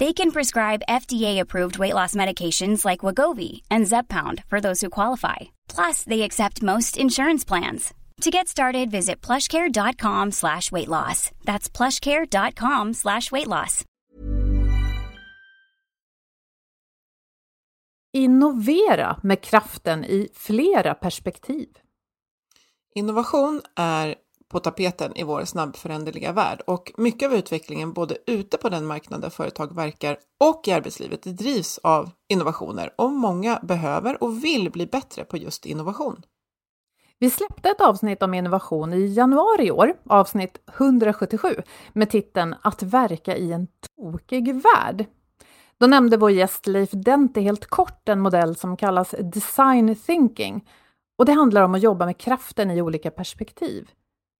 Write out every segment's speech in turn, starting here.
They can prescribe FDA-approved weight loss medications like Wagovi and Zepbound for those who qualify. Plus, they accept most insurance plans. To get started, visit plushcare.com slash weight loss. That's plushcare.com slash weight loss. Innovera med kraften i flera perspektiv. Innovation är på tapeten i vår snabbföränderliga värld och mycket av utvecklingen både ute på den marknad där företag verkar och i arbetslivet drivs av innovationer och många behöver och vill bli bättre på just innovation. Vi släppte ett avsnitt om innovation i januari i år, avsnitt 177, med titeln Att verka i en tokig värld. Då nämnde vår gäst Leif Dente helt kort en modell som kallas design thinking och det handlar om att jobba med kraften i olika perspektiv.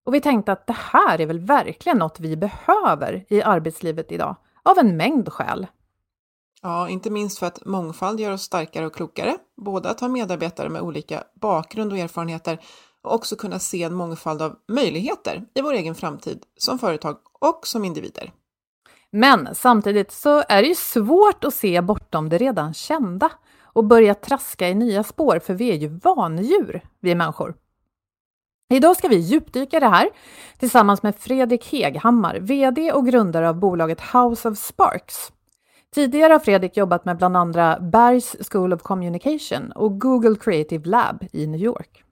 Och vi tänkte att det här är väl verkligen något vi behöver i arbetslivet idag, av en mängd skäl. Ja, inte minst för att mångfald gör oss starkare och klokare, både att ha medarbetare med olika bakgrund och erfarenheter och också kunna se en mångfald av möjligheter i vår egen framtid som företag och som individer. Men samtidigt så är det ju svårt att se bortom det redan kända och börja traska i nya spår, för vi är ju vanedjur, vi människor. Idag ska vi djupdyka i det här tillsammans med Fredrik Heghammar, VD och grundare av bolaget House of Sparks. Tidigare har Fredrik jobbat med bland andra Bergs School of Communication och Google Creative Lab i New York.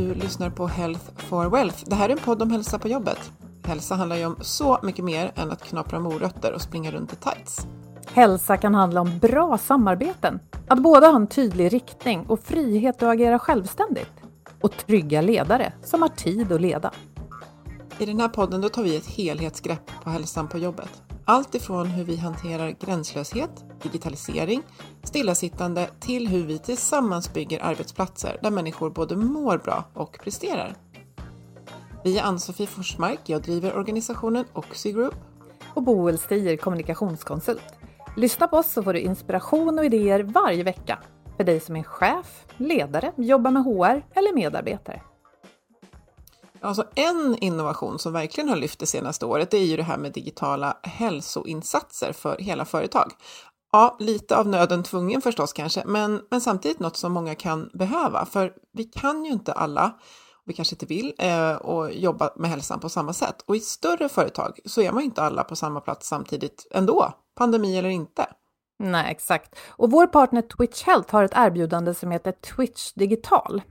Du lyssnar på Health for Wealth. Det här är en podd om hälsa på jobbet. Hälsa handlar ju om så mycket mer än att knapra morötter och springa runt i tights. Hälsa kan handla om bra samarbeten, att båda ha en tydlig riktning och frihet att agera självständigt. Och trygga ledare som har tid att leda. I den här podden tar vi ett helhetsgrepp på hälsan på jobbet. Allt ifrån hur vi hanterar gränslöshet, digitalisering, stillasittande till hur vi tillsammans bygger arbetsplatser där människor både mår bra och presterar. Vi är Ann-Sofie Forsmark, jag driver organisationen Oxy Group. Och Boel Stier, kommunikationskonsult. Lyssna på oss så får du inspiration och idéer varje vecka. För dig som är chef, ledare, jobbar med HR eller medarbetare. Alltså en innovation som verkligen har lyft det senaste året det är ju det här med digitala hälsoinsatser för hela företag. Ja, lite av nöden tvungen förstås kanske, men, men samtidigt något som många kan behöva, för vi kan ju inte alla vi kanske inte vill eh, och jobba med hälsan på samma sätt. Och i större företag så är man inte alla på samma plats samtidigt ändå, pandemi eller inte. Nej, exakt. Och vår partner Twitch Health har ett erbjudande som heter Twitch Digital.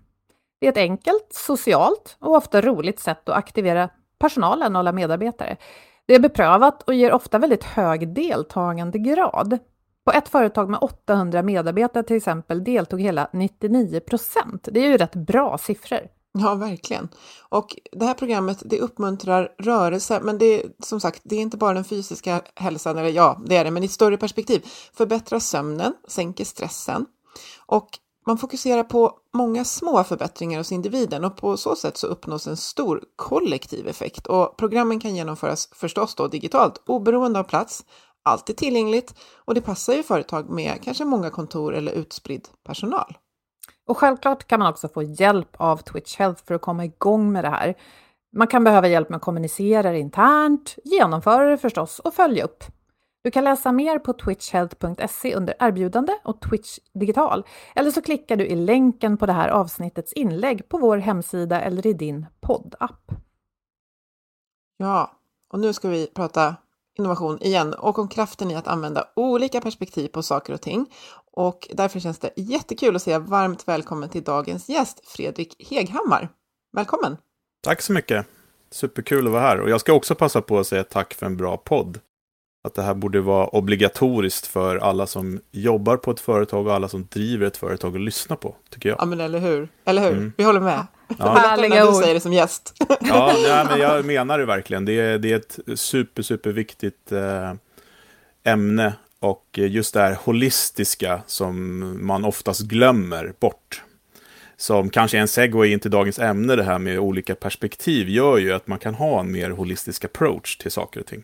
Det är ett enkelt, socialt och ofta roligt sätt att aktivera personalen och alla medarbetare. Det är beprövat och ger ofta väldigt hög deltagandegrad. På ett företag med 800 medarbetare till exempel deltog hela 99 procent. Det är ju rätt bra siffror. Ja, verkligen. Och det här programmet det uppmuntrar rörelse, men det är som sagt, det är inte bara den fysiska hälsan, eller ja, det är det, men i ett större perspektiv. Förbättrar sömnen, sänker stressen och man fokuserar på många små förbättringar hos individen och på så sätt så uppnås en stor kollektiv effekt. Och programmen kan genomföras förstås då digitalt, oberoende av plats, alltid tillgängligt och det passar ju företag med kanske många kontor eller utspridd personal. Och självklart kan man också få hjälp av Twitch Health för att komma igång med det här. Man kan behöva hjälp med att kommunicera internt, genomföra det förstås och följa upp. Du kan läsa mer på twitchhealth.se under erbjudande och Twitch digital. Eller så klickar du i länken på det här avsnittets inlägg på vår hemsida eller i din poddapp. Ja, och nu ska vi prata innovation igen och om kraften i att använda olika perspektiv på saker och ting. Och därför känns det jättekul att säga varmt välkommen till dagens gäst, Fredrik Heghammar. Välkommen! Tack så mycket! Superkul att vara här. Och jag ska också passa på att säga tack för en bra podd. Att det här borde vara obligatoriskt för alla som jobbar på ett företag och alla som driver ett företag att lyssna på, tycker jag. Ja, men eller hur? Eller hur? Mm. Vi håller med. Ja. Härliga ord. du säger det som gäst. ja, nej, men jag menar det verkligen. Det är, det är ett super, super viktigt eh, ämne och just det här holistiska som man oftast glömmer bort. Som kanske är en segway in till dagens ämne, det här med olika perspektiv, gör ju att man kan ha en mer holistisk approach till saker och ting.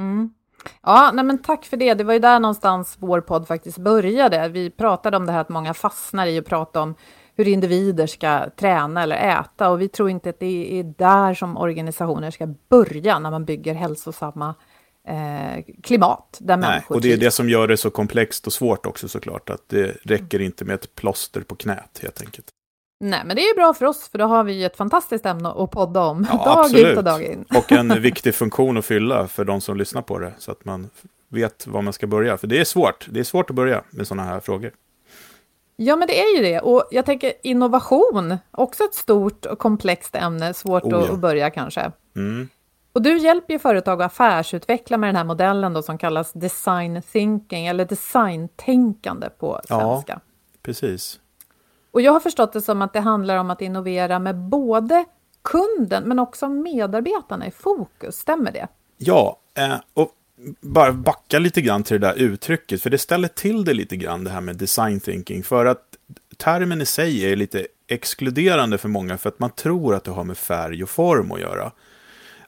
Mm. Ja, nej men tack för det. Det var ju där någonstans vår podd faktiskt började. Vi pratade om det här att många fastnar i att prata om hur individer ska träna eller äta och vi tror inte att det är där som organisationer ska börja när man bygger hälsosamma eh, klimat. Där Nej, och det är det som gör det så komplext och svårt också såklart, att det räcker inte med ett plåster på knät helt enkelt. Nej, men det är bra för oss, för då har vi ett fantastiskt ämne att podda om, ja, dag absolut. ut och dag in. och en viktig funktion att fylla för de som lyssnar på det, så att man vet var man ska börja. För det är svårt, det är svårt att börja med sådana här frågor. Ja, men det är ju det. Och jag tänker innovation, också ett stort och komplext ämne, svårt oh, ja. att börja kanske. Mm. Och du hjälper ju företag att affärsutveckla med den här modellen då, som kallas design thinking, eller designtänkande på svenska. Ja, precis. Och jag har förstått det som att det handlar om att innovera med både kunden men också medarbetarna i fokus, stämmer det? Ja, eh, och bara backa lite grann till det där uttrycket, för det ställer till det lite grann det här med design thinking, för att termen i sig är lite exkluderande för många, för att man tror att det har med färg och form att göra.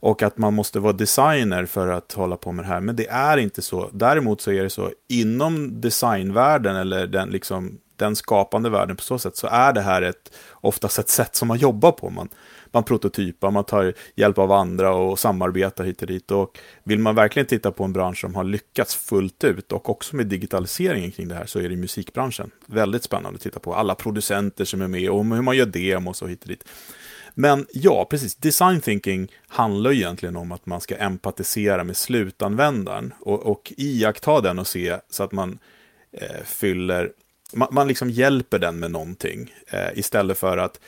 Och att man måste vara designer för att hålla på med det här, men det är inte så. Däremot så är det så, inom designvärlden, eller den liksom den skapande världen på så sätt, så är det här ett, oftast ett sätt som man jobbar på. Man, man prototypar, man tar hjälp av andra och samarbetar hit och dit. Och vill man verkligen titta på en bransch som har lyckats fullt ut och också med digitaliseringen kring det här så är det musikbranschen. Väldigt spännande att titta på. Alla producenter som är med och hur man gör demos och hit och dit. Men ja, precis. Design thinking handlar egentligen om att man ska empatisera med slutanvändaren och, och iaktta den och se så att man eh, fyller man, man liksom hjälper den med någonting eh, istället för att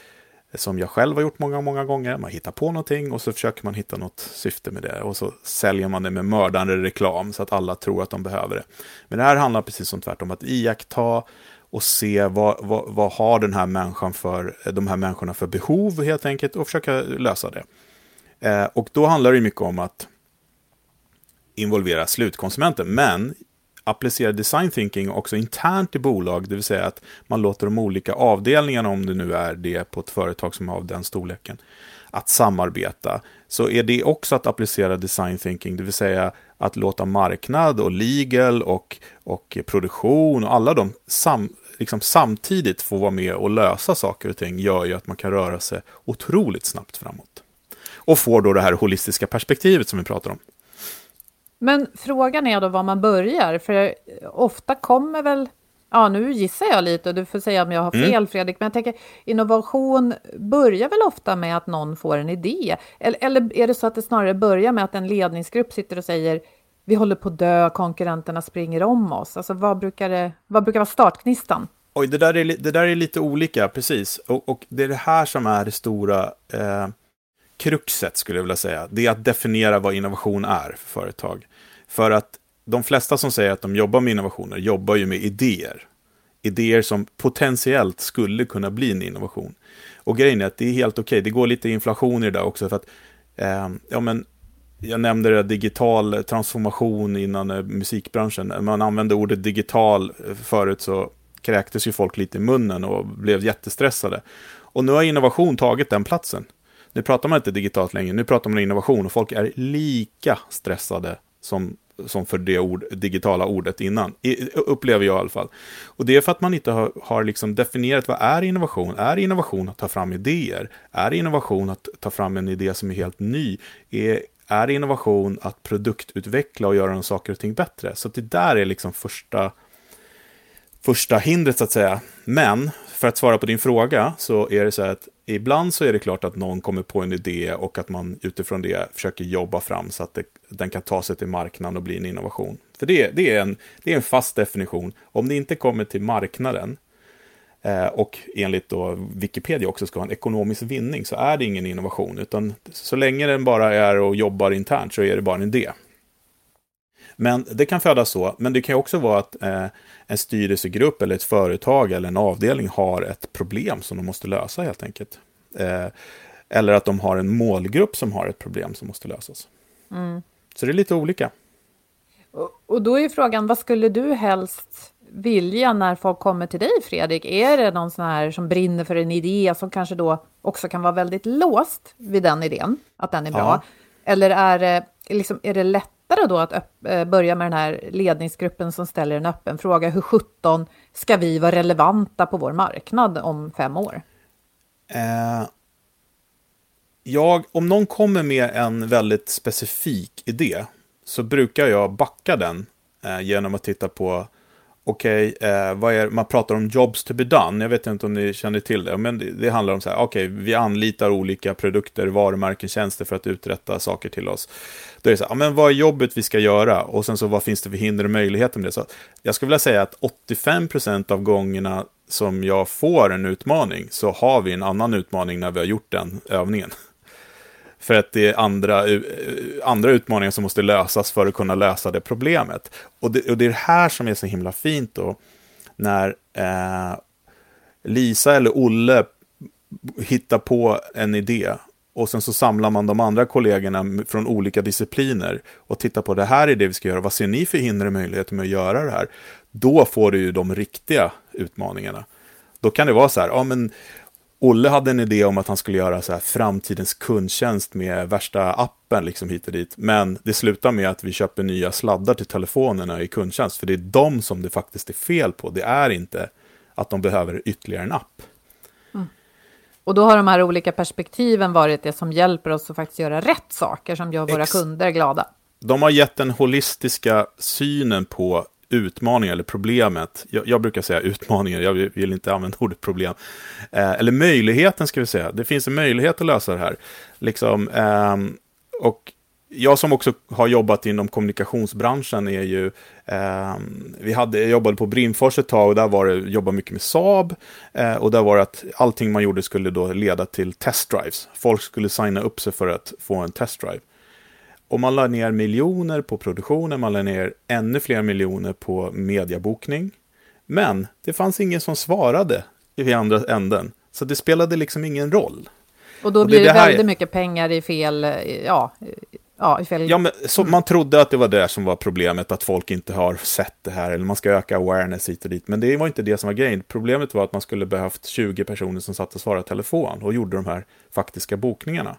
som jag själv har gjort många, många gånger. Man hittar på någonting och så försöker man hitta något syfte med det och så säljer man det med mördande reklam så att alla tror att de behöver det. Men det här handlar precis som tvärtom att iaktta och se vad, vad, vad har den här människan för, de här människorna för behov helt enkelt och försöka lösa det. Eh, och då handlar det mycket om att involvera slutkonsumenten. Men applicera design thinking också internt i bolag, det vill säga att man låter de olika avdelningarna, om det nu är det på ett företag som är av den storleken, att samarbeta, så är det också att applicera design thinking, det vill säga att låta marknad och legal och, och produktion och alla de sam, liksom samtidigt få vara med och lösa saker och ting gör ju att man kan röra sig otroligt snabbt framåt. Och får då det här holistiska perspektivet som vi pratar om. Men frågan är då var man börjar, för ofta kommer väl Ja, nu gissar jag lite och du får säga om jag har mm. fel mm. Fredrik, men jag tänker innovation börjar väl ofta med att någon får en idé? Eller, eller är det så att det snarare börjar med att en ledningsgrupp sitter och säger vi håller på att dö, konkurrenterna springer om oss. Alltså vad brukar, det, vad brukar vara startknistan? Oj, det där är, det där är lite olika, precis. Och, och det är det här som är det stora eh, kruxet, skulle jag vilja säga. Det är att definiera vad innovation är för företag. För att de flesta som säger att de jobbar med innovationer jobbar ju med idéer. idéer som potentiellt skulle kunna bli en innovation. Och grejen är att det är helt okej, okay. det går lite inflation i det där också, för att eh, ja, men jag nämnde det, digital transformation innan eh, musikbranschen. När man använde ordet digital eh, förut så kräktes ju folk lite i munnen och blev jättestressade. Och nu har innovation tagit den platsen. Nu pratar man inte digitalt längre, nu pratar man innovation och folk är lika stressade som, som för det ord, digitala ordet innan. I, upplever jag i alla fall. Och det är för att man inte har, har liksom definierat vad är innovation? Är innovation att ta fram idéer? Är innovation att ta fram en idé som är helt ny? Är, är innovation att produktutveckla och göra saker och ting bättre? Så det där är liksom första, första hindret så att säga. Men för att svara på din fråga så är det så att ibland så är det klart att någon kommer på en idé och att man utifrån det försöker jobba fram så att det, den kan ta sig till marknaden och bli en innovation. För det, det, är, en, det är en fast definition. Om det inte kommer till marknaden eh, och enligt då Wikipedia också ska ha en ekonomisk vinning så är det ingen innovation. Utan så länge den bara är och jobbar internt så är det bara en idé. Men det kan födas så, men det kan också vara att eh, en styrelsegrupp eller ett företag eller en avdelning har ett problem som de måste lösa helt enkelt. Eh, eller att de har en målgrupp som har ett problem som måste lösas. Mm. Så det är lite olika. Och, då är frågan, vad skulle du helst vilja när folk kommer till dig, Fredrik? Är det någon sån här som brinner för en idé som kanske då också kan vara väldigt låst vid den idén, att den är bra? Ja. Eller är det, liksom, är det lätt lättare då att eh, börja med den här ledningsgruppen som ställer en öppen fråga. Hur 17 ska vi vara relevanta på vår marknad om fem år? Eh, jag, om någon kommer med en väldigt specifik idé så brukar jag backa den eh, genom att titta på okej, okay, eh, vad är, man pratar om jobs to be done. Jag vet inte om ni känner till det, men det, det handlar om så här, okej, okay, vi anlitar olika produkter, varumärken, tjänster för att uträtta saker till oss. Då är det så här, men vad är jobbet vi ska göra? Och sen så vad finns det för hinder och möjligheter med det? Så jag skulle vilja säga att 85% av gångerna som jag får en utmaning så har vi en annan utmaning när vi har gjort den övningen. För att det är andra, eh, andra utmaningar som måste lösas för att kunna lösa det problemet. Och det, och det är det här som är så himla fint då, när eh, Lisa eller Olle hittar på en idé och sen så samlar man de andra kollegorna från olika discipliner och tittar på det här är det vi ska göra. Vad ser ni för hinder och möjligheter med att göra det här? Då får du ju de riktiga utmaningarna. Då kan det vara så här, ja men Olle hade en idé om att han skulle göra så här framtidens kundtjänst med värsta appen liksom hit och dit. Men det slutar med att vi köper nya sladdar till telefonerna i kundtjänst. För det är de som det faktiskt är fel på. Det är inte att de behöver ytterligare en app. Mm. Och då har de här olika perspektiven varit det som hjälper oss att faktiskt göra rätt saker som gör våra Ex kunder glada. De har gett den holistiska synen på utmaningen eller problemet. Jag, jag, brukar säga utmaningen, jag vill inte använda ordet problem. Eh, eller möjligheten ska vi säga. Det finns en möjlighet att lösa det här. Liksom, eh, och jag som också har jobbat inom kommunikationsbranschen är ju, eh, vi hade, jag jobbade på Brimfors ett tag och där var det, jobbade mycket med Saab. Eh, och där var det att allting man gjorde skulle då leda till testdrives. Folk skulle signa upp sig för att få en testdrive. Och man la ner miljoner på produktionen, man la ner ännu fler miljoner på mediabokning. Men det fanns ingen som svarade i andra änden. Så det spelade liksom ingen roll. Och då och blir det, det här... väldigt mycket pengar i fel, ja, ja, i fel... Ja, men så man trodde att det var det som var problemet, att folk inte har sett det här, eller man ska öka awareness hit och dit. Men det var inte det som var grejen. Problemet var att man skulle behövt 20 personer som satt och svarade telefon och gjorde de här faktiska bokningarna.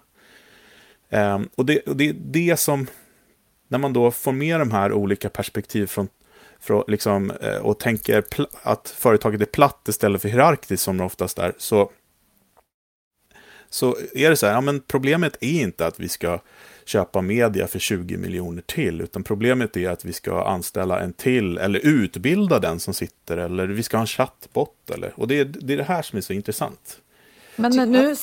Um, och, det, och det är det som, när man då får med de här olika perspektiv från, från liksom, eh, och tänker att företaget är platt istället för hierarkiskt som det oftast är, så, så är det så här, ja, men problemet är inte att vi ska köpa media för 20 miljoner till, utan problemet är att vi ska anställa en till, eller utbilda den som sitter, eller vi ska ha en chattbot, eller, och det är, det är det här som är så intressant. Men nu,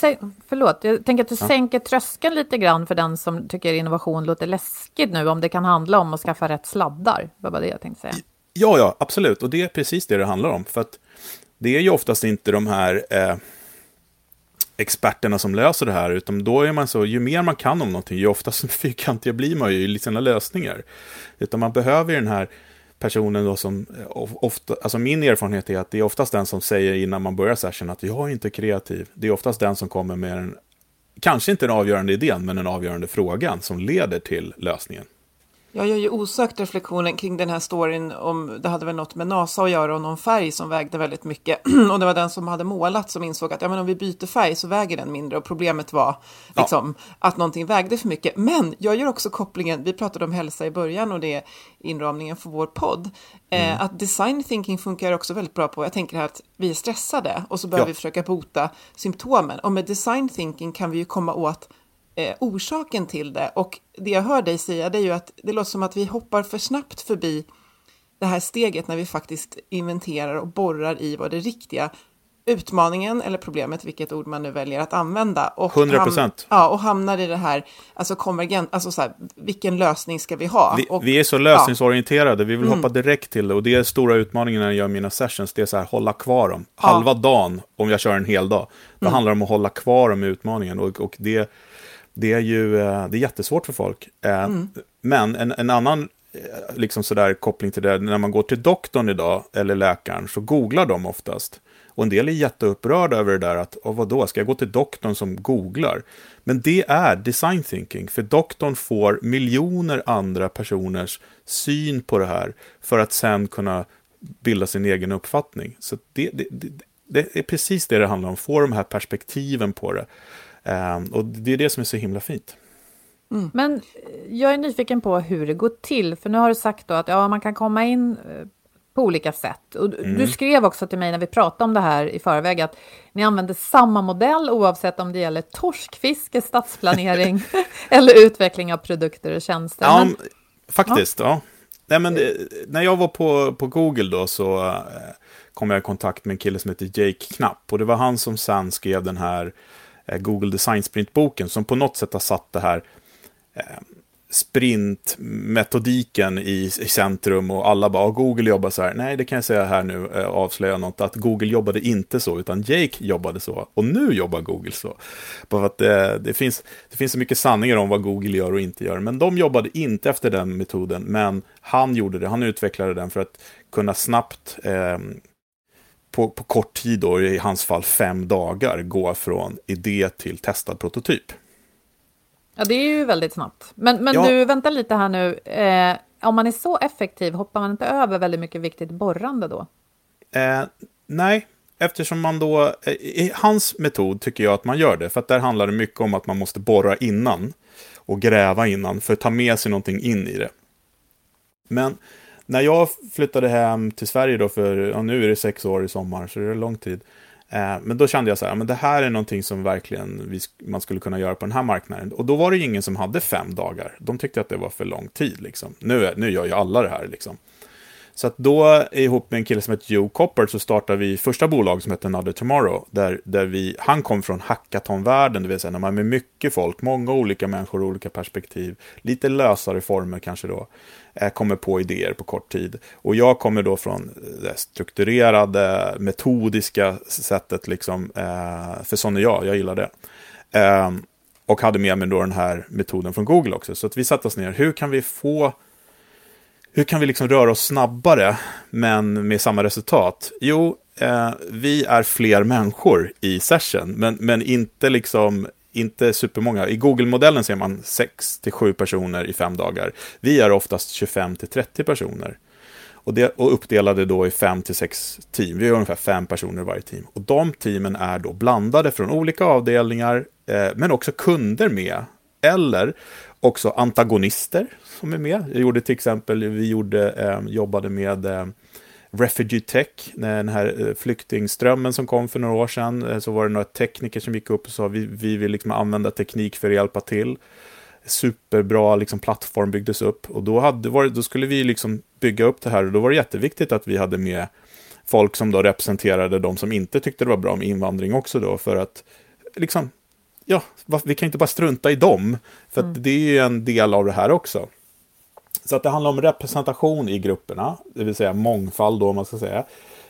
förlåt, jag tänker att du ja. sänker tröskeln lite grann för den som tycker innovation låter läskigt nu, om det kan handla om att skaffa rätt sladdar. Det var det jag tänkte säga. Ja, ja, absolut. Och det är precis det det handlar om. För att det är ju oftast inte de här eh, experterna som löser det här, utan då är man så, ju mer man kan om någonting, ju oftast fyrkantiga blir man ju i sina lösningar. Utan man behöver ju den här personen då som eh, ofta, alltså min erfarenhet är att det är oftast den som säger innan man börjar session att jag är inte kreativ. Det är oftast den som kommer med en, kanske inte den avgörande idén, men den avgörande frågan som leder till lösningen. Jag gör ju osökt reflektionen kring den här storyn om, det hade väl något med NASA att göra och någon färg som vägde väldigt mycket. och det var den som hade målat som insåg att ja, men om vi byter färg så väger den mindre och problemet var liksom, ja. att någonting vägde för mycket. Men jag gör också kopplingen, vi pratade om hälsa i början och det är inramningen för vår podd, eh, mm. eh, att design thinking funkar också väldigt bra på, jag tänker här att vi är stressade och så behöver ja. vi försöka bota symptomen. Och med design thinking kan vi ju komma åt eh, orsaken till det. Och det jag hör dig säga det är ju att det låter som att vi hoppar för snabbt förbi det här steget när vi faktiskt inventerar och borrar i vad det riktiga utmaningen eller problemet, vilket ord man nu väljer att använda. Och 100 procent. Ja, och hamnar i det här, alltså konvergent, alltså så här, vilken lösning ska vi ha? Vi, och, vi är så lösningsorienterade, ja. vi vill mm. hoppa direkt till det. Och det är stora utmaningen när jag gör mina sessions, det är så här, hålla kvar dem. Ja. Halva dagen, om jag kör en hel dag, då mm. handlar det om att hålla kvar dem i utmaningen. Och, och det det är ju eh, det är jättesvårt för folk. Eh, mm. Men en, en annan eh, liksom sådär koppling till det, när man går till doktorn idag, eller läkaren, så googlar de oftast. Och en del är jätteupprörda över det där att, oh, vadå, ska jag gå till doktorn som googlar? Men det är design thinking, för doktorn får miljoner andra personers syn på det här för att sen kunna bilda sin egen uppfattning. Så det, det, det, det är precis det det handlar om, få de här perspektiven på det. Ehm, och det är det som är så himla fint. Mm. Men jag är nyfiken på hur det går till, för nu har du sagt då att ja, man kan komma in eh, på olika sätt. Och mm. Du skrev också till mig när vi pratade om det här i förväg att ni använder samma modell oavsett om det gäller torskfiske, stadsplanering eller utveckling av produkter och tjänster. Ja, men, faktiskt. Ja. ja. Nej, men det, när jag var på, på Google då så eh, kom jag i kontakt med en kille som heter Jake Knapp och det var han som sen skrev den här Eh, Eh, Google Design Sprint-boken som på något sätt har satt det här eh, sprintmetodiken i, i centrum och alla bara, Google jobbar så här. Nej, det kan jag säga här nu, eh, avslöja något, att Google jobbade inte så, utan Jake jobbade så. Och nu jobbar Google så. Bara att det, det, finns, det finns så mycket sanningar om vad Google gör och inte gör. Men de jobbade inte efter den metoden, men han gjorde det. Han utvecklade den för att kunna snabbt eh, på, på kort tid, då, i hans fall fem dagar, gå från idé till testad prototyp. Ja, det är ju väldigt snabbt. Men, men ja. du, vänta lite här nu. Eh, om man är så effektiv, hoppar man inte över väldigt mycket viktigt borrande då? Eh, nej, eftersom man då... Eh, I hans metod tycker jag att man gör det, för att där handlar det mycket om att man måste borra innan och gräva innan för att ta med sig någonting in i det. Men när jag flyttade hem till Sverige då för, ja, nu är det sex år i sommar, så det är lång tid. Eh, men då kände jag så här, men det här är någonting som verkligen vi, man skulle kunna göra på den här marknaden. Och då var det ingen som hade fem dagar. De tyckte att det var för lång tid. Liksom. Nu, nu gör ju alla det här. Liksom. Så att då, ihop med en kille som heter Joe Copper, så startade vi första bolag som heter Another Tomorrow. Där, där vi, han kom från hackathonvärlden, det vill säga när man med mycket folk, många olika människor, olika perspektiv, lite lösare former kanske då, eh, kommer på idéer på kort tid. Och jag kommer då från det strukturerade, metodiska sättet, liksom, eh, för sån är jag, jag gillar det. Eh, och hade med mig då den här metoden från Google också. Så att vi satte oss ner, hur kan vi få hur kan vi liksom röra oss snabbare men med samma resultat? Jo, eh, vi är fler människor i session, men, men inte liksom inte supermånga. I Google-modellen ser man 6 7 personer i fem dagar. Vi är oftast 25 30 personer. Och, det, och uppdelade då i 5 6 team. Vi har ungefär 5 personer i varje team. Och de teamen är då blandade från olika avdelningar, eh, men också kunder med. Eller också antagonister som är med. Jag gjorde till exempel, vi gjorde, eh, jobbade med eh, Refugee Tech, den här eh, flyktingströmmen som kom för några år sedan. Eh, så var det några tekniker som gick upp och sa vi, vi vill liksom använda teknik för att hjälpa till. Superbra liksom, plattform byggdes upp och då, hade, var, då skulle vi liksom bygga upp det här och då var det jätteviktigt att vi hade med folk som då representerade de som inte tyckte det var bra med invandring också då för att liksom ja, vi kan inte bara strunta i dem. För mm. det är ju en del av det här också. Så att det handlar om representation i grupperna, det vill säga mångfald då om man ska säga.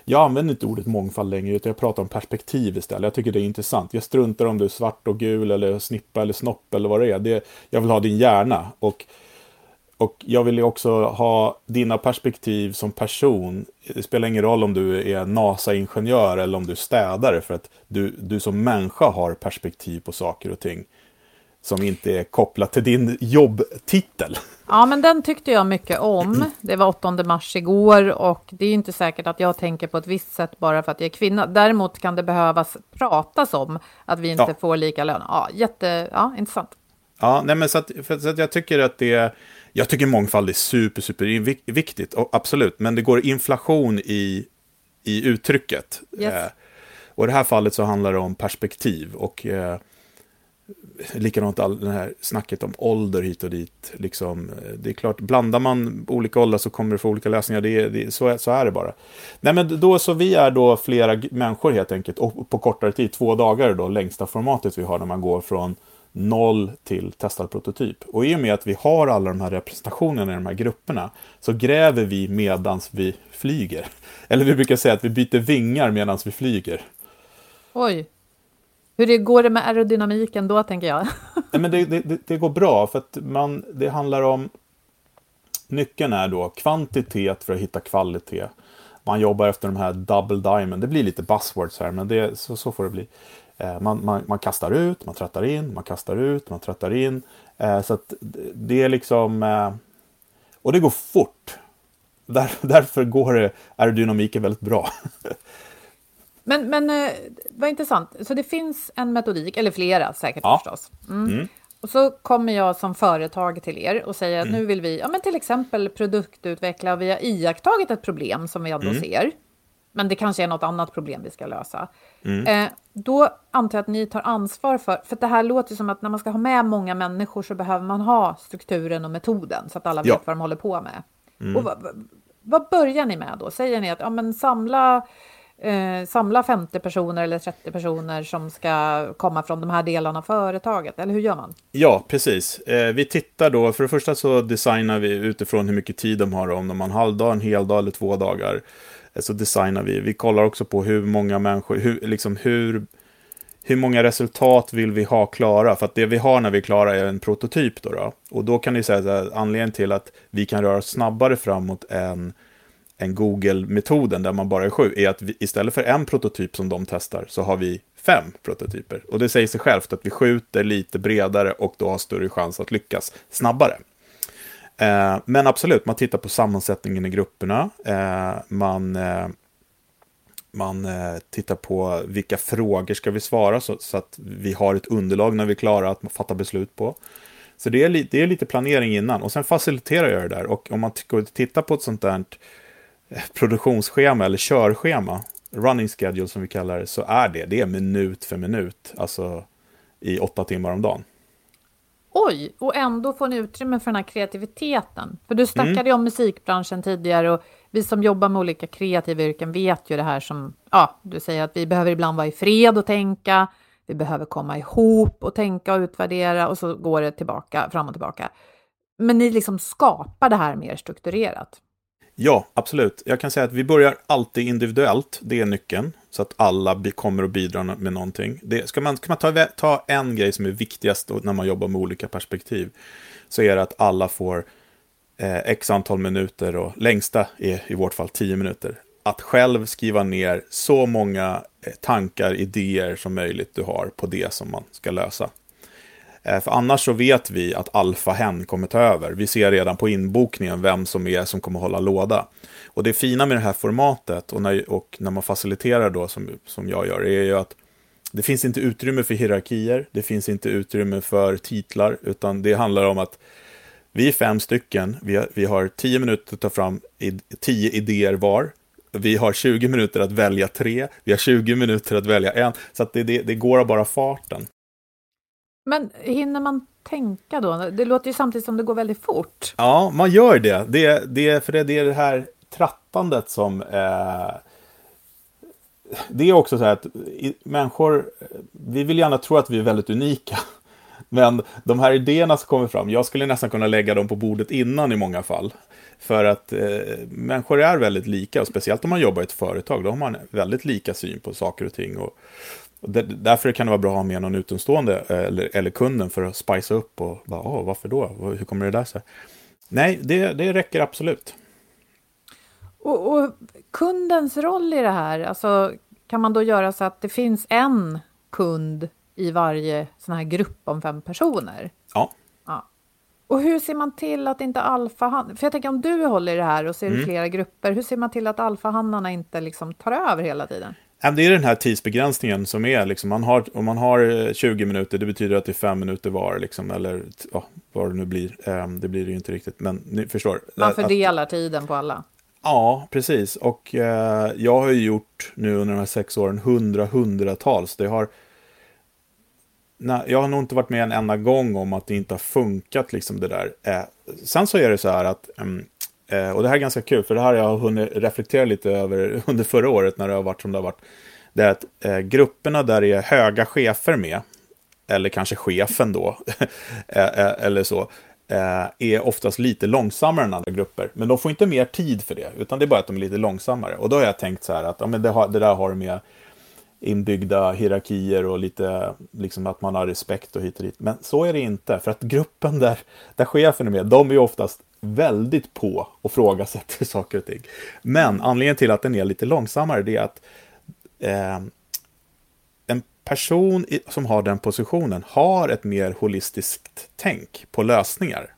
Jag använder inte ordet mångfald längre, utan jag pratar om perspektiv istället. Jag tycker det är intressant. Jag struntar om du är svart och gul eller snippa eller snopp eller vad det är. Det, jag vill ha din hjärna. Och och jag vill ju också ha dina perspektiv som person. Det spelar ingen roll om du är NASA-ingenjör eller om du är städare för att du, du som människa har perspektiv på saker och ting som inte är kopplat till din jobbtitel. Ja, men den tyckte jag mycket om. Det var 8 mars igår och det är inte säkert att jag tänker på ett visst sätt bara för att jag är kvinna. Däremot kan det behövas pratas om att vi inte Ja. får lika lön. Ja, jätte, ja, intressant. Ja, nej men så att, för, så att jag tycker att det jag tycker mångfald är super, super vik- viktigt, och absolut, men det går inflation i, i uttrycket. Yes. Eh, och i det här fallet så handlar det om perspektiv och eh, likadant all det här snacket om ålder hit och dit. Liksom, eh, det är klart, blandar man olika åldrar så kommer det få olika lösningar. Det, det, så, är, så är det bara. Nej, men då, så vi är då flera människor helt enkelt, och på kortare tid, två dagar då, längsta formatet vi har när man går från noll till testad prototyp. Och i och med att vi har alla de här representationerna i de här grupperna så gräver vi medans vi flyger. Eller vi brukar säga att vi byter vingar medans vi flyger. Oj. Hur det går det med aerodynamiken då, tänker jag? Nej, men det, det, det- går bra för att man, det handlar om Nyckeln är då kvantitet för att hitta kvalitet. Man jobbar efter de här double diamond. Det blir lite buzzwords här, men det, så, så får det bli. Eh, Man, man, man kastar ut, man tröttar in, man kastar ut, man tröttar in. Eh, Så att det- är liksom... eh, Och det går fort. Där, därför går det aerodynamiken väldigt bra. Men, men vad intressant. Så det finns en metodik, eller flera säkert Ja. förstås. Mm. Och så kommer jag som företag till er och säger att Mm. nu vill vi ja, men till exempel produktutveckla och vi har iakttagit ett problem som vi ändå Mm. ser. Men det kanske är något annat problem vi ska lösa. Mm. Eh, då antar jag att ni tar ansvar för, för det här låter som att när man ska ha med många människor så behöver man ha strukturen och metoden så att alla vet Ja. vad de håller på med. Och vad, vad- vad börjar ni med då? Säger ni att ja, men samla, eh, samla 50 personer eller 30 personer som ska komma från de här delarna av företaget? Eller hur gör man? Ja, precis. Eh, vi tittar då, för det första så designar vi utifrån hur mycket tid de har, om de har en halvdag, en hel dag eller två dagar. Så designar vi. Vi kollar också på hur många människor, hur, liksom hur, hur många resultat vill vi ha klara? För att det vi har när vi är klara är en prototyp. Då, då. Och då kan ni säga att anledningen till att vi kan röra oss snabbare framåt än än Google-metoden där man bara är sju, är att vi, istället för en prototyp som de testar så har vi fem prototyper. Och det säger sig självt att vi skjuter lite bredare och då har större chans att lyckas snabbare. Eh, men absolut, man tittar på sammansättningen i grupperna. Eh, man, eh, man eh, tittar på vilka frågor ska vi svara så, så att vi har ett underlag när vi är klara att fatta beslut på. Så det är, li- det är lite planering innan och sen faciliterar jag det där. Och om man tittar på ett sånt där eh, produktionsschema eller körschema, running schedule som vi kallar det, så är det, det är minut för minut, alltså i åtta timmar om dagen. Oj, och ändå får ni utrymme för den här kreativiteten. För du snackade ju om musikbranschen tidigare och vi som jobbar med olika kreativa yrken vet ju det här som, ja, du säger att vi behöver ibland vara i fred och tänka, vi behöver komma ihop och tänka och utvärdera och så går det tillbaka, fram och tillbaka. Men ni liksom skapar det här mer strukturerat. Ja, absolut. Jag kan säga att vi börjar alltid individuellt. Det är nyckeln. Så att alla kommer att bidra med någonting. Det, ska man, ska man ta, ta en grej som är viktigast när man jobbar med olika perspektiv. Så är det att alla får eh, x antal minuter och längsta är i vårt fall 10 minuter. Att själv skriva ner så många eh, tankar, idéer som möjligt du har på det som man ska lösa. Eh, för annars så vet vi att alfahen kommer ta över. Vi ser redan på inbokningen vem som är som kommer hålla låda. Och det fina med det här formatet och när, och när man faciliterar då som, som jag gör är ju att det finns inte utrymme för hierarkier, det finns inte utrymme för titlar, utan det handlar om att vi är fem stycken, vi har, vi har tio minuter att ta fram i, tio idéer var. Vi har 20 minuter att välja tre, vi har 20 minuter att välja en, så att det, det, det går av bara farten. Men hinner man tänka då? Det låter ju samtidigt som det går väldigt fort. Ja, man gör det. det, det för det, det är det här trattandet som... Eh, det är också så här att i, människor, vi vill gärna tro att vi är väldigt unika. Men de här idéerna som kommer fram, jag skulle nästan kunna lägga dem på bordet innan i många fall. För att eh, människor är väldigt lika, och speciellt om man jobbar i ett företag, då har man väldigt lika syn på saker och ting. Och, och där, därför kan det vara bra att ha med någon utomstående, eh, eller, eller kunden, för att spicea upp och bara, åh, varför då? Hur kommer det där sig? Nej, det, det räcker absolut. Och, och, kundens roll i det här, alltså kan man då göra så att det finns en kund i varje sån här grupp om fem personer? Ja. ja. Och hur ser man till att inte alfahannar, för jag tänker om du håller i det här och ser mm. flera grupper, hur ser man till att alfahannarna inte liksom tar över hela tiden? Det är den här tidsbegränsningen som är, liksom, man har, om man har 20 eh, minuter, det betyder att det är fem minuter var, liksom, eller ja, vad det nu blir. Ehm, det blir det ju inte riktigt, men ni förstår. Man fördelar att, tiden på alla. Ja, precis. Och eh, jag har ju gjort nu under de här sex åren hundra, hundratals. Det har... Nej, jag har nog inte varit med en enda gång om att det inte har funkat, liksom det där. Eh, sen så är det så här att, mm, eh, och det här är ganska kul, för det här har jag hunnit reflektera lite över under förra året när det har varit som det har varit. Det är att eh, grupperna där det är höga chefer med, eller kanske chefen då, eh, eh, eller så, Eh, är oftast lite långsammare än andra grupper. Men de får inte mer tid för det, utan det är bara att de är lite långsammare. Och då har jag tänkt så här att ja, men det, har, det där har med inbyggda hierarkier och lite liksom att man har respekt och hit och dit. Men så är det inte, för att gruppen där, där chefen är med, de är oftast väldigt på och frågasätter saker och ting. Men anledningen till att den är lite långsammare, det är att eh, person som har den positionen har ett mer holistiskt tänk på lösningar.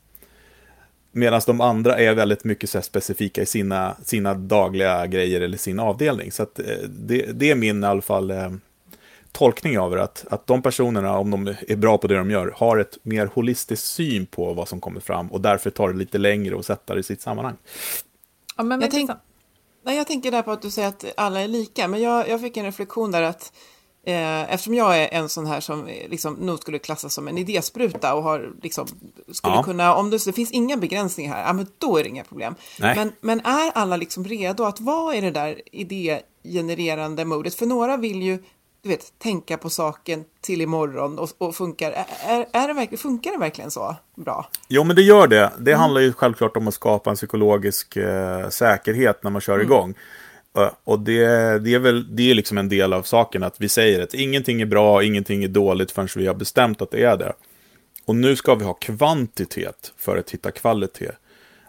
Medan de andra är väldigt mycket så specifika i sina, sina dagliga grejer eller sin avdelning. Så eh, det, det, är min i alla fall eh, tolkning av det. Att, att de personerna, om de är bra på det de gör, har ett mer holistiskt syn på vad som kommer fram och därför tar det lite längre att sätta det i sitt sammanhang. Ja, men jag, tänk, nej, jag tänker där på att du säger att alla är lika, men jag, jag fick en reflektion där att Eh, eftersom jag är en sån här som eh, liksom, nog skulle klassas som en idéspruta och har liksom, skulle ja. kunna, om det, det, finns inga begränsningar här, ja, men då är det inga problem. Men, men är alla liksom redo att vara i det där idégenererande modet? För några vill ju du vet, tänka på saken till imorgon och, och funkar, är, är det verkligen, funkar det verkligen så bra? Jo, men det gör det. Det mm. handlar ju självklart om att skapa en psykologisk eh, säkerhet när man kör mm. Och det, det, är väl det är liksom en del av saken, att vi säger att ingenting är bra, ingenting är dåligt förrän vi har bestämt att det är det. Och nu ska vi ha kvantitet för att hitta kvalitet.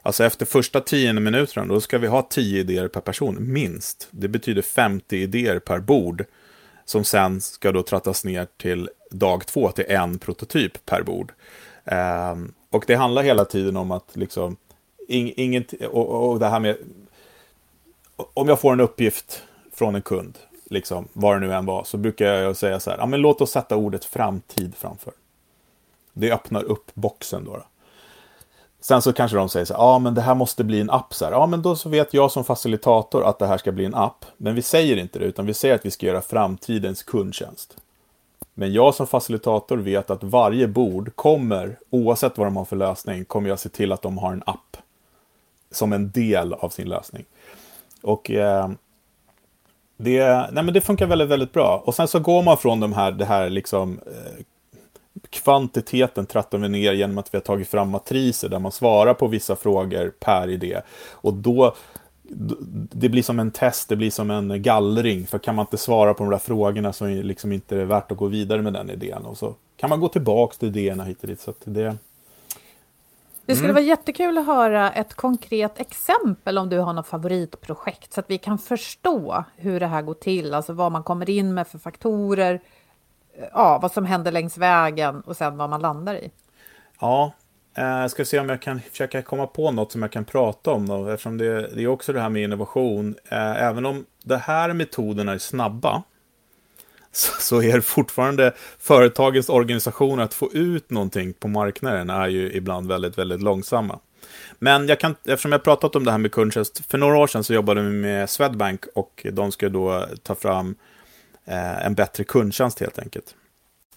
Alltså efter första tio minuterna, då ska vi ha tio idéer per person, minst. Det betyder 50 idéer per bord, som sen ska då trattas ner till dag två, till en prototyp per bord. Eh, och det handlar hela tiden om att liksom, ing, inget, och, och det här med om jag får en uppgift från en kund, liksom, vad det nu än var, så brukar jag säga så här, ja, men låt oss sätta ordet framtid framför. Det öppnar upp boxen då. då. Sen så kanske de säger så här, ja men det här måste bli en app. Så här. Ja men då så vet jag som facilitator att det här ska bli en app. Men vi säger inte det, utan vi säger att vi ska göra framtidens kundtjänst. Men jag som facilitator vet att varje bord kommer, oavsett vad de har för lösning, kommer jag se till att de har en app. Som en del av sin lösning. Och eh, det, nej men det funkar väldigt, väldigt bra. Och sen så går man från de här, det här liksom eh, kvantiteten trattar vi ner genom att vi har tagit fram matriser där man svarar på vissa frågor per idé. Och då det blir som en test, det blir som en gallring. För kan man inte svara på de där frågorna så är det liksom inte värt att gå vidare med den idén. Och så kan man gå tillbaka till idéerna hit och dit. Så det, det skulle mm. vara jättekul att höra ett konkret exempel om du har något favoritprojekt så att vi kan förstå hur det här går till, alltså vad man kommer in med för faktorer, ja, vad som händer längs vägen och sen vad man landar i. Ja, jag eh, ska se om jag kan försöka komma på något som jag kan prata om då, eftersom det, det är också det här med innovation. Eh, även om de här metoderna är snabba så är det fortfarande företagens organisationer att få ut någonting på marknaden är ju ibland väldigt, väldigt långsamma. Men jag kan, eftersom jag pratat om det här med kundtjänst, för några år sedan så jobbade vi med Swedbank och de ska då ta fram eh, en bättre kundtjänst helt enkelt.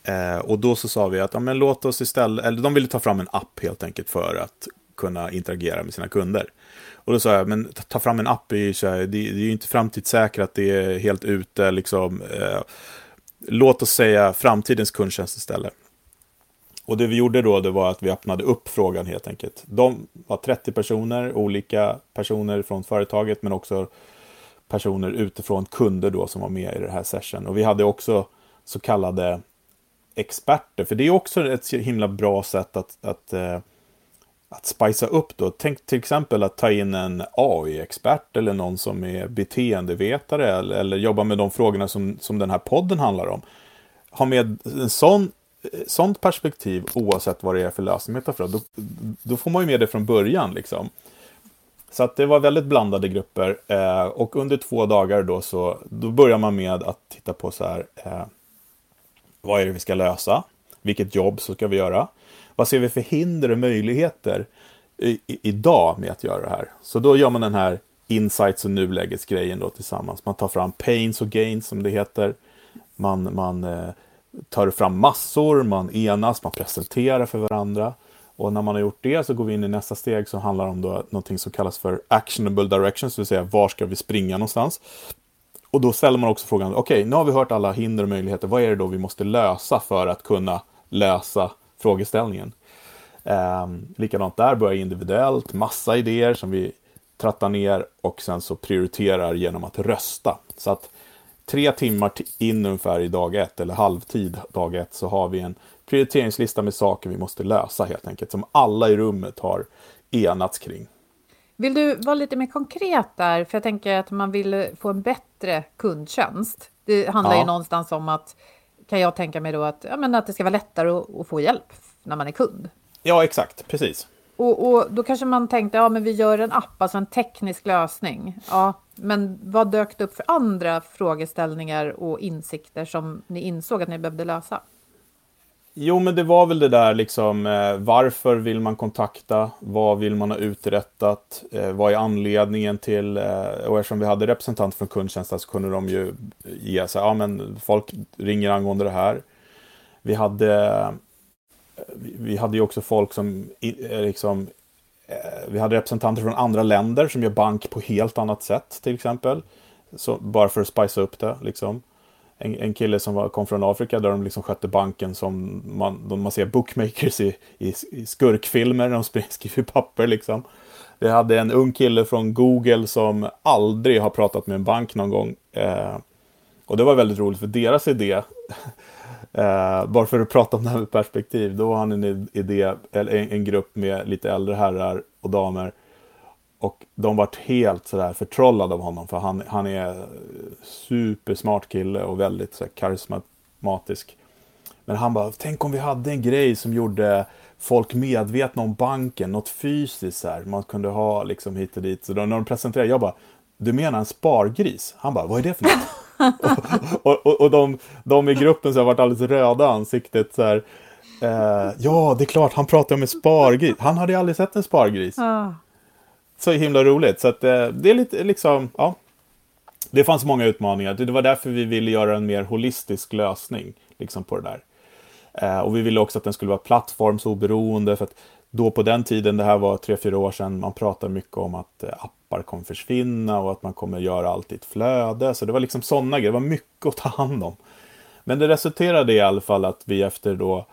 Eh, och då så sa vi att ja, men låt oss istället, eller de ville ta fram en app helt enkelt för att kunna interagera med sina kunder. Och då sa jag, men ta fram en app, är ju, här, det, det är ju inte framtidssäkrat, det är helt ute, liksom. Eh, låt oss säga framtidens kundtjänst istället. Och det vi gjorde då det var att vi öppnade upp frågan helt enkelt. De var 30 personer, olika personer från företaget men också personer utifrån kunder då som var med i det här session. Och vi hade också så kallade experter, för det är också ett himla bra sätt att, att, eh, att spicea upp då. Tänk till exempel att ta in en AI-expert eller någon som är beteendevetare eller, eller jobbar med de frågorna som, som den här podden handlar om. Ha med en sån sånt perspektiv oavsett vad det är för lösning man tar fram. Då, då får man ju med det från början liksom. Så att det var väldigt blandade grupper eh, och under två dagar då så då börjar man med att titta på så här. Eh, vad är det vi ska lösa? Vilket jobb så ska vi göra? Vad ser vi för hinder och möjligheter i, i, idag med att göra det här? Så då gör man den här insights och nulägesgrejen då tillsammans. Man tar fram pains och gains som det heter. Man, man eh, tar fram massor, man enas, man presenterar för varandra. Och när man har gjort det så går vi in i nästa steg som handlar om då någonting som kallas för actionable directions, det vill säga var ska vi springa någonstans? Och då ställer man också frågan, okej, okay, nu har vi hört alla hinder och möjligheter, vad är det då vi måste lösa för att kunna lösa frågeställningen? Eh, likadant där, börjar individuellt, massa idéer som vi trattar ner och sen så prioriterar genom att rösta. Så att tre timmar in ungefär i dag ett, eller halvtid dag ett, så har vi en prioriteringslista med saker vi måste lösa helt enkelt, som alla i rummet har enats kring. Vill du vara lite mer konkret där? För jag tänker att man vill få en bättre kundtjänst. Det handlar ja. ju någonstans om att, kan jag tänka mig då, att, ja, men att det ska vara lättare att, att få hjälp när man är kund. Ja, exakt, precis. Och, och, då kanske man tänkte, ja men vi gör en app, alltså en teknisk lösning. Ja, men vad dök det upp för andra frågeställningar och insikter som ni insåg att ni behövde lösa? Jo, men det var väl det där liksom, eh, varför vill man kontakta? Vad vill man ha uträttat? Eh, vad är anledningen till, eh, och eftersom vi hade representanter från kundtjänsten så kunde de ju ge sig, ja men folk ringer angående det här. Vi hade eh, vi hade ju också folk som eh, liksom, eh, vi hade representanter från andra länder som gör bank på helt annat sätt till exempel. Så, bara för att spicea upp det. Liksom. En, en kille som var, kom från Afrika där de liksom skötte banken som man, man ser bookmakers i, i, i skurkfilmer när de skriver papper. Liksom. Vi hade en ung kille från Google som aldrig har pratat med en bank någon gång. Eh, och det var väldigt roligt för deras idé eh, bara för att prata om det här med perspektiv, då var han en idé, eller en, en, grupp med lite äldre herrar och damer. Och de vart helt sådär förtrollade av honom, för han, han är supersmart kille och väldigt så karismatisk. Men han bara, tänk om vi hade en grej som gjorde folk medvetna om banken, något fysiskt så här. Man kunde ha liksom hit och dit. Så då, när de presenterade, jag bara, du menar en spargris? Han bara, vad är det för något? och, och, och de, de i gruppen så har varit alldeles röda ansiktet. Så här, eh, ja, det är klart, han pratar om en spargris. Han hade ju aldrig sett en spargris. Så himla roligt. Så att, eh, det är lite liksom, ja. Det fanns många utmaningar. Det var därför vi ville göra en mer holistisk lösning liksom på det där. Eh, och vi ville också att den skulle vara plattformsoberoende. För att då på den tiden, det här var tre, fyra år sedan, man pratade mycket om att eh, appar kommer försvinna och att man kommer göra allt i ett flöde. Så det var liksom sådana grejer, det var mycket att ta hand om. Men det resulterade i alla fall att vi efter då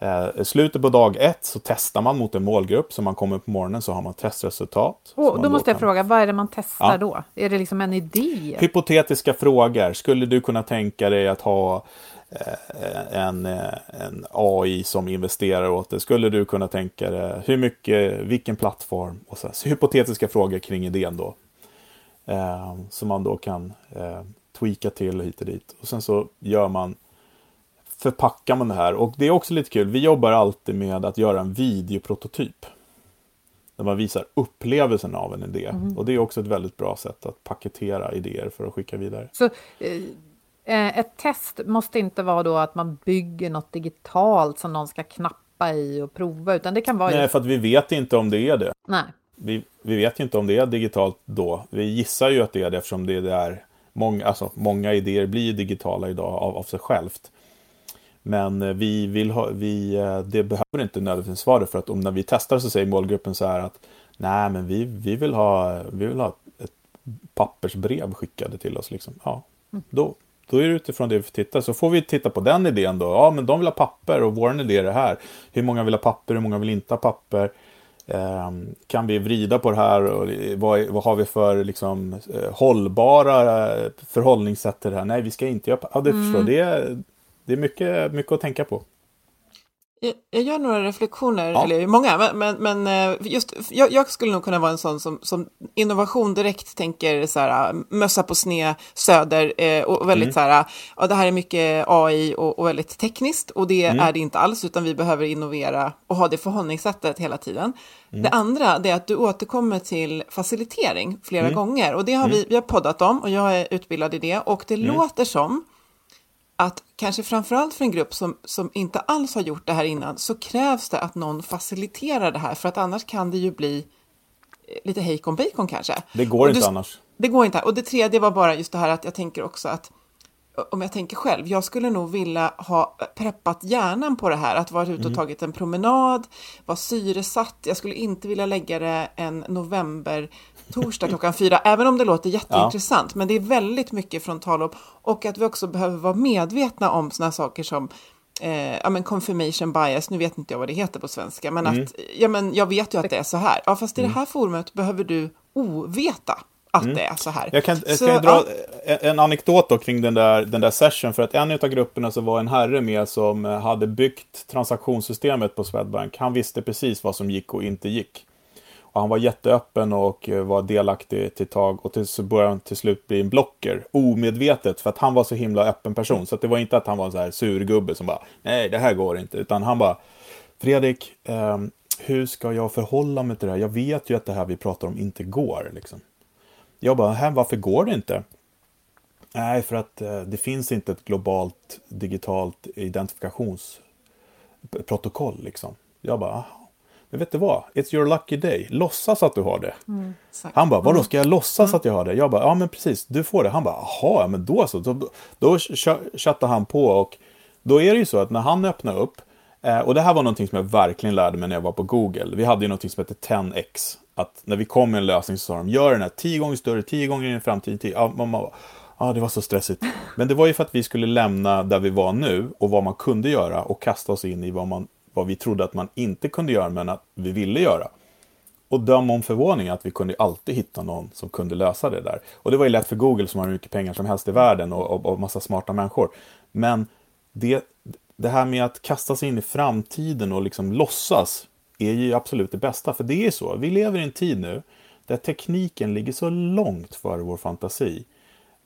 eh, slutet på dag ett så testar man mot en målgrupp. Så man kommer på morgonen så har man testresultat. Oh, då, måste jag kan... fråga, vad är det man testar ja. då? Är det liksom en idé? Hypotetiska frågor. Skulle du kunna tänka dig att ha Eh, en, eh, en AI som investerar åt det. Skulle du kunna tänka dig hur mycket, vilken plattform? Och så, så hypotetiska frågor kring idén då. Eh, som man då kan eh, tweaka till hit och dit. Och sen så gör man förpackar man det här. Och det är också lite kul. Vi jobbar alltid med att göra en videoprototyp. Där man visar upplevelsen av en idé. Mm. Och det är också ett väldigt bra sätt att paketera idéer för att skicka vidare. Så eh, Eh, ett test måste inte vara då att man bygger något digitalt som någon ska knappa i och prova, utan det kan vara... Nej, för att vi vet inte om det är det. Nej. Vi, vi vet inte om det är digitalt då. Vi gissar ju att det är det eftersom det är där många, alltså, många idéer blir digitala idag av, av sig självt. Men eh, vi vill ha, vi, eh, det behöver inte nödvändigtvis vara det för att om när vi testar så säger målgruppen så här att nej men vi, vi, vill, ha, vi vill ha ett pappersbrev skickade till oss. Liksom. Ja, mm. då, då är det utifrån det vi får titta. Så får vi titta på den idén då. Ja, men de vill ha papper och vår idé är det här. Hur många vill ha papper, hur många vill inte ha papper? Eh, kan vi vrida på det här och vad, vad har vi för liksom, eh, hållbara eh, förhållningssätt till det här? Nej, vi ska inte göra... Ja, det, mm. förstår, det, det är mycket, mycket att tänka på. Jag, gör några reflektioner, ja. eller många, men, men, eh, just, jag, jag, skulle nog kunna vara en sån som, som innovation direkt tänker så här, mössa på sned söder eh, och väldigt mm. så här, ja, det här är mycket AI och, och väldigt tekniskt och det mm. är det inte alls, utan vi behöver innovera och ha det förhållningssättet hela tiden. Mm. Det andra är att du återkommer till facilitering flera mm. gånger och det har vi, mm. vi har poddat om och jag är utbildad i det och det mm. låter som att kanske framförallt för en grupp som, som inte alls har gjort det här innan så krävs det att någon faciliterar det här för att annars kan det ju bli eh, lite hejkon bacon kanske. Det går inte annars. Det går inte. Och det tredje var bara just det här att jag tänker också att om jag tänker själv, jag skulle nog vilja ha preppat hjärnan på det här, att vara ute och mm. tagit en promenad, vara syresatt. Jag skulle inte vilja lägga det en november torsdag klockan fyra, även om det låter jätteintressant. Ja. Men det är väldigt mycket frontallob och att vi också behöver vara medvetna om sådana saker som eh, ja, men confirmation bias, nu vet inte jag vad det heter på svenska, men mm. att ja, men jag vet ju att det är så här. Ja, fast i mm. det här forumet behöver du oveta att mm. det är så här. Jag kan, jag kan dra ja. en anekdot då kring den där, den där session, för att en av grupperna så var en herre med som hade byggt transaktionssystemet på Swedbank. Han visste precis vad som gick och inte gick. Och han var jätteöppen och eh, var delaktig till tag och till, så började han till slut bli en blocker. Omedvetet för att han var så himla öppen person. Så det var inte att han var en så här surgubbe som bara nej det här går inte. Utan han bara Fredrik, eh, hur ska jag förhålla mig till det här? Jag vet ju att det här vi pratar om inte går. Liksom. Jag bara, här, varför går det inte? Nej, för att eh, det finns inte ett globalt digitalt identifikationsprotokoll. Liksom. Jag bara, men vet du vad? It's your lucky day. Låtsas att du har det. Mm, han bara, vadå ska jag låtsas mm. att jag har det? Jag bara, ja men precis, du får det. Han bara, jaha, men då så. Då, då chattade han på och då är det ju så att när han öppnar upp, eh, och det här var någonting som jag verkligen lärde mig när jag var på Google. Vi hade ju någonting som heter 10x. Att när vi kom med en lösning så sa de, gör den här tio gånger större, tio gånger i framtiden. Tio. Ja, man bara, det var så stressigt. Men det var ju för att vi skulle lämna där vi var nu och vad man kunde göra och kasta oss in i vad man vad vi trodde att man inte kunde göra men att vi ville göra. Och döm om förvåning att vi kunde alltid hitta någon som kunde lösa det där. Och det var ju lätt för Google som har hur mycket pengar som helst i världen och, och, och massa smarta människor. Men det, det här med att kasta sig in i framtiden och liksom låtsas är ju absolut det bästa. För det är så, vi lever i en tid nu där tekniken ligger så långt före vår fantasi.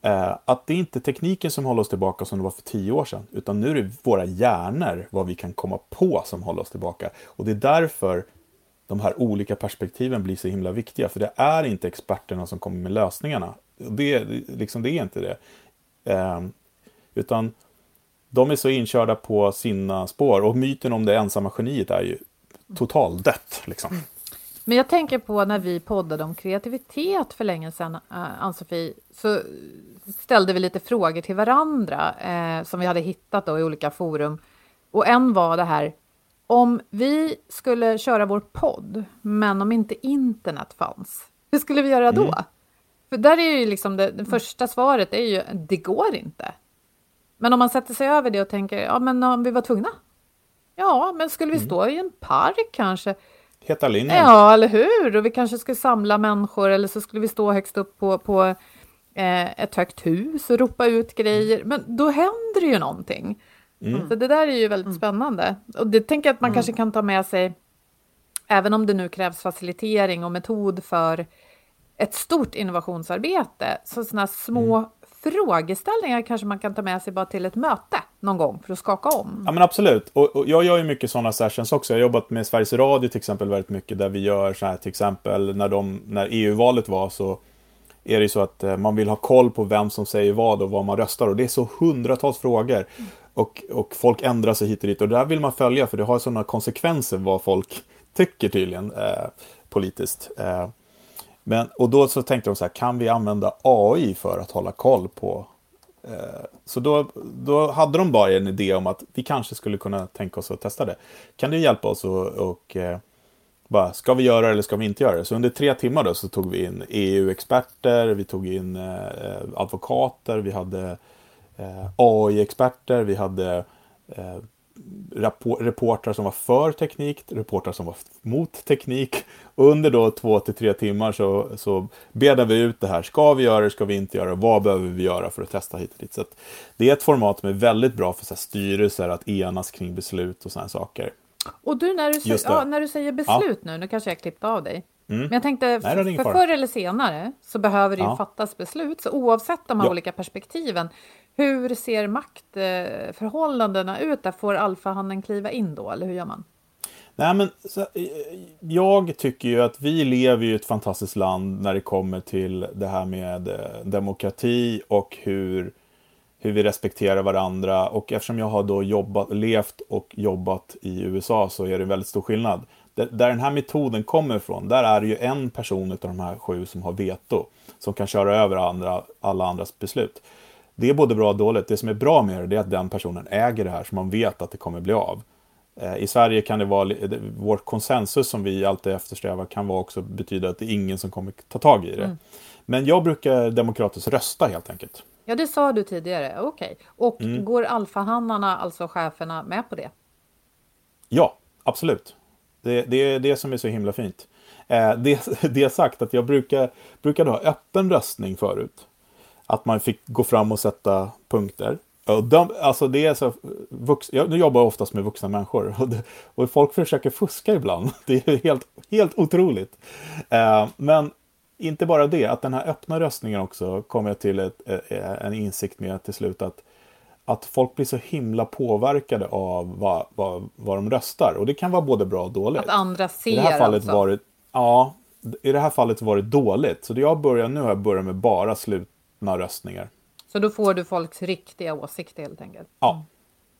Eh, att det är inte tekniken som håller oss tillbaka som det var för tio år sedan, utan nu är det våra hjärnor, vad vi kan komma på, som håller oss tillbaka. Och det är därför de här olika perspektiven blir så himla viktiga, för det är inte experterna som kommer med lösningarna. Det, liksom, det är inte det. Eh, utan de är så inkörda på sina spår och myten om det ensamma geniet är ju totaldött. Liksom. Mm. Men jag tänker på när vi poddade om kreativitet för länge sedan, eh, Ann-Sofie, så ställde vi lite frågor till varandra eh, som vi hade hittat då i olika forum. Och en var det här, om vi skulle köra vår podd, men om inte internet fanns, hur skulle vi göra då? Mm. För där är ju liksom det, det, första svaret är ju, det går inte. Men om man sätter sig över det och tänker, ja men om vi var tvungna? Ja, men skulle vi mm. stå mm. i en park kanske? Heta linjen. Ja, eller hur? Och vi kanske skulle samla människor eller så skulle vi stå högst upp på, på eh, ett högt hus och ropa ut grejer. Men då händer ju någonting. Mm. Så det där är ju väldigt mm. spännande. Och det tänker jag att man mm. kanske kan ta med sig, även om det nu krävs facilitering och metod för ett stort innovationsarbete, så sådana små mm frågeställningar kanske man kan ta med sig bara till ett möte någon gång för att skaka om. Ja men absolut. Och, och jag gör ju mycket sådana sessions också. Jag har jobbat med Sveriges Radio till exempel väldigt mycket där vi gör så här till exempel när, de, när EU-valet var så är det ju så att eh, man vill ha koll på vem som säger vad och vad man röstar och det är så hundratals frågor. Och, och folk ändrar sig hit och dit och det där vill man följa för det har sådana konsekvenser vad folk tycker tydligen eh, politiskt. Eh, men, och då så tänkte de så här, kan vi använda AI för att hålla koll på eh, så då, då hade de bara en idé om att vi kanske skulle kunna tänka oss att testa det. Kan du hjälpa oss och, och eh, bara, ska vi göra det eller ska vi inte göra det? Så under tre timmar då så tog vi in EU-experter, vi tog in eh, advokater, vi hade eh, AI-experter, vi hade eh, reportrar som var för teknik, reportrar som var mot teknik. Under då två till tre timmar så, så bedade vi ut det här. Ska vi göra det? Ska vi inte göra det? Vad behöver vi göra för att testa hit och dit? Så det är ett format som är väldigt bra för så här, styrelser att enas kring beslut och sådana saker. Och du, när du, ja, när du säger beslut ja. nu, nu kanske jag klippt av dig. Mm. Men jag tänkte, Nej, för förr eller senare så behöver det ju ja. fattas beslut. Så oavsett de här olika perspektiven, hur ser maktförhållandena ut där? Får alfahannen kliva in då, eller hur gör man? Nej, men så, jag tycker ju att vi lever i ett fantastiskt land när det kommer till det här med eh, demokrati och hur, hur vi respekterar varandra. Och eftersom jag har då jobbat, levt och jobbat i USA så är det väldigt stor skillnad. Där, där den här metoden kommer ifrån, där är det ju en person av de här sju som har veto. Som kan köra över andra, alla andras beslut. Det är både bra och dåligt. Det som är bra med det är att den personen äger det här så man vet att det kommer bli av. Eh, I Sverige kan det vara, vårt konsensus som vi alltid eftersträvar kan vara också betyda att det är ingen som kommer ta tag i det. Mm. Men jag brukar demokratiskt rösta helt enkelt. Ja, det sa du tidigare. Okej. Okay. Och mm. går alfahannarna, alltså cheferna, med på det? Ja, absolut. Det, det är det som är så himla fint. Eh, det, det sagt att jag brukar, brukade ha öppen röstning förut. Att man fick gå fram och sätta punkter. Och de, alltså det är så, vux, jag jobbar oftast med vuxna människor och, det, och, folk försöker fuska ibland. Det är helt, helt otroligt. Eh, men inte bara det, att den här öppna röstningen också kommer jag till ett, en insikt med till slut att, att folk blir så himla påverkade av vad, vad, vad de röstar. Och det kan vara både bra och dåligt. Att andra ser I det här fallet också. Varit, ja, i det här fallet var det dåligt. Så jag börjar, nu har jag börjat med bara slutna röstningar. Så då får du folks riktiga åsikter helt enkelt? Ja,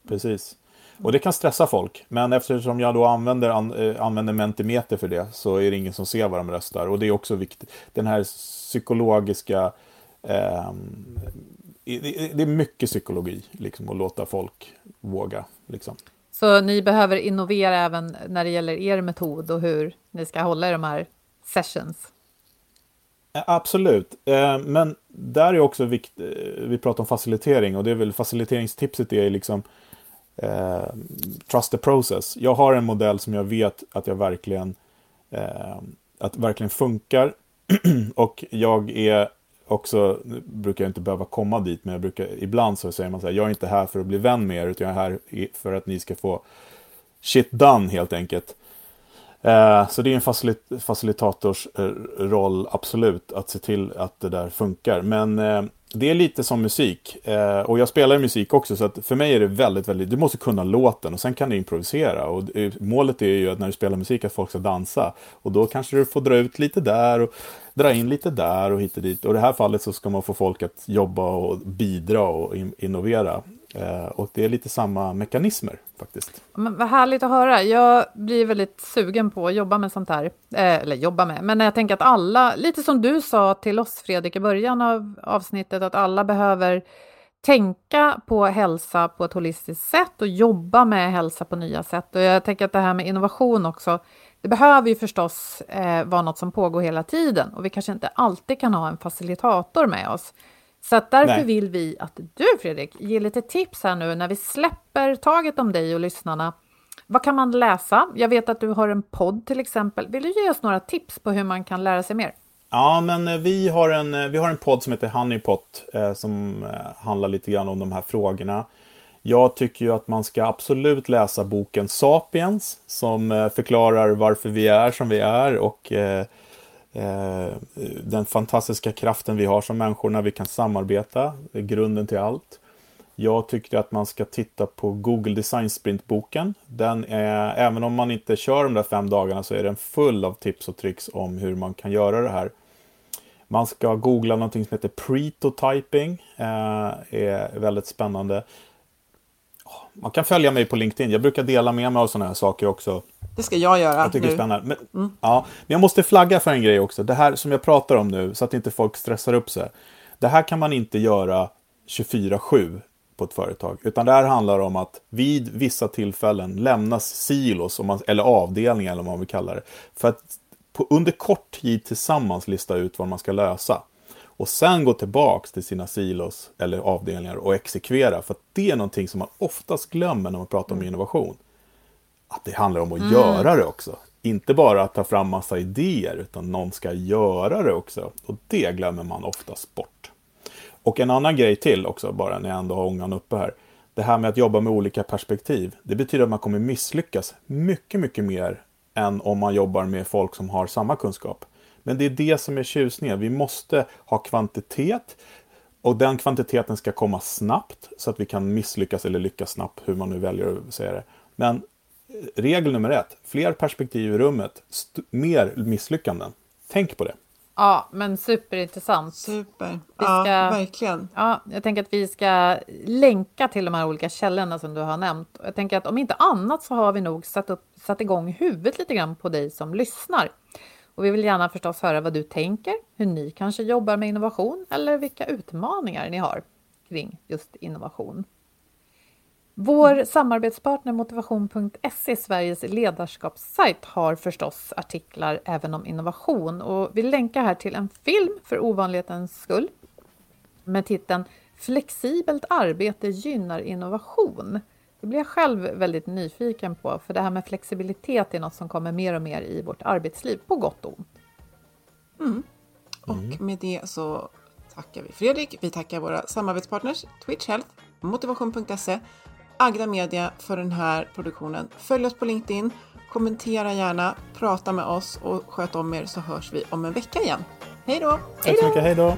precis. Och det kan stressa folk, men eftersom jag då använder, an, äh, använder Mentimeter för det så är det ingen som ser vad de röstar. Och det är också viktigt. Den här psykologiska... Eh, det är mycket psykologi, liksom, att låta folk våga. Liksom. Så ni behöver innovera även när det gäller er metod och hur ni ska hålla i de här sessions? Absolut, eh, men där är också viktigt, eh, vi pratar om facilitering och det är väl faciliteringstipset är liksom eh, trust the process. Jag har en modell som jag vet att jag verkligen eh, att verkligen funkar och jag är också, nu brukar jag inte behöva komma dit, men jag brukar, ibland så säger man så här, jag är inte här för att bli vän med er, utan jag är här för att ni ska få shit done helt enkelt. Eh, så det är en facilit facilitators eh, roll, absolut, att se till att det där funkar. Men eh, det är lite som musik. Eh, och jag spelar musik också, så att för mig är det väldigt, väldigt... Du måste kunna låten och sen kan du improvisera. Och målet är ju att när du spelar musik att folk ska dansa. Och då kanske du får dra ut lite där och dra in lite där och hit och dit. Och i det här fallet så ska man få folk att jobba och bidra och innovera. Eh, och det är lite samma mekanismer faktiskt. Men vad härligt att höra. Jag blir väldigt sugen på att jobba med sånt här. Eh, eller jobba med, men jag tänker att alla, lite som du sa till oss Fredrik i början av avsnittet, att alla behöver tänka på hälsa på ett holistiskt sätt och jobba med hälsa på nya sätt. Och jag tänker att det här med innovation också, det behöver ju förstås eh, vara något som pågår hela tiden och vi kanske inte alltid kan ha en facilitator med oss. Så att därför Nej. vill vi att du Fredrik ger lite tips här nu när vi släpper taget om dig och lyssnarna. Vad kan man läsa? Jag vet att du har en podd till exempel. Vill du ge oss några tips på hur man kan lära sig mer? Ja, men eh, vi har en, eh, vi har en podd som heter Honeypot eh, som handlar lite grann om de här frågorna. Jag tycker ju att man ska absolut läsa boken Sapiens som förklarar varför vi är som vi är och Eh, Eh, den fantastiska kraften vi har som människor när vi kan samarbeta. Det är grunden till allt. Jag tycker att man ska titta på Google Design Sprint-boken. Den är, även om man inte kör de där fem dagarna så är den full av tips och tricks om hur man kan göra det här. Man ska googla någonting som heter pretotyping. Eh, är väldigt spännande. Man kan följa mig på LinkedIn. Jag brukar dela med mig av sådana här saker också. Det ska jag göra Jag tycker nu. det är spännande. Men, mm. ja, men jag måste flagga för en grej också. Det här som jag pratar om nu, så att inte folk stressar upp sig. Det här kan man inte göra 24-7 på ett företag. Utan det här handlar om att vid vissa tillfällen lämnas silos, man, eller avdelningar eller vad man vill kalla det. För att på, under kort tid tillsammans lista ut vad man ska lösa och sen gå tillbaks till sina silos eller avdelningar och exekvera. För det är någonting som man oftast glömmer när man pratar om mm. innovation. Att det handlar om att mm. göra det också. Inte bara att ta fram massa idéer, utan någon ska göra det också. Och det glömmer man oftast bort. Och en annan grej till också, bara när jag ändå har ångan uppe här. det här med att jobba med olika perspektiv, det betyder att man kommer misslyckas mycket, mycket mer än om man jobbar med folk som har samma kunskap. Men det är det som är tjusningen. Vi måste ha kvantitet och den kvantiteten ska komma snabbt så att vi kan misslyckas eller lyckas snabbt, hur man nu väljer att säga det. Men eh, regel nummer ett, fler perspektiv i rummet, mer misslyckanden. Tänk på det. Ja, men superintressant. Super. Vi Ja, ska- verkligen. Ja, jag tänker att vi ska länka till de här olika källorna som du har nämnt. Jag tänker att om inte annat så har vi nog satt, upp, satt igång huvudet lite grann på dig som lyssnar. Och vi vill gärna förstås höra vad du tänker, hur ni kanske jobbar med innovation eller vilka utmaningar ni har kring just innovation. Vår samarbetspartner Motivation.se, Sveriges ledarskapssajt, har förstås artiklar även om innovation och vi länkar här till en film för ovanlighetens skull med titeln Flexibelt arbete gynnar innovation. Det blir jag själv väldigt nyfiken på, för det här med flexibilitet är något som kommer mer och mer i vårt arbetsliv, på gott och ont. Och med det så tackar vi Fredrik. Vi tackar våra samarbetspartners Twitch Health, Motivation.se, Agda Media för den här produktionen. Följ oss på LinkedIn, kommentera gärna, prata med oss och sköt om er så hörs vi om en vecka igen. Hej då! Tack så mycket, hej då!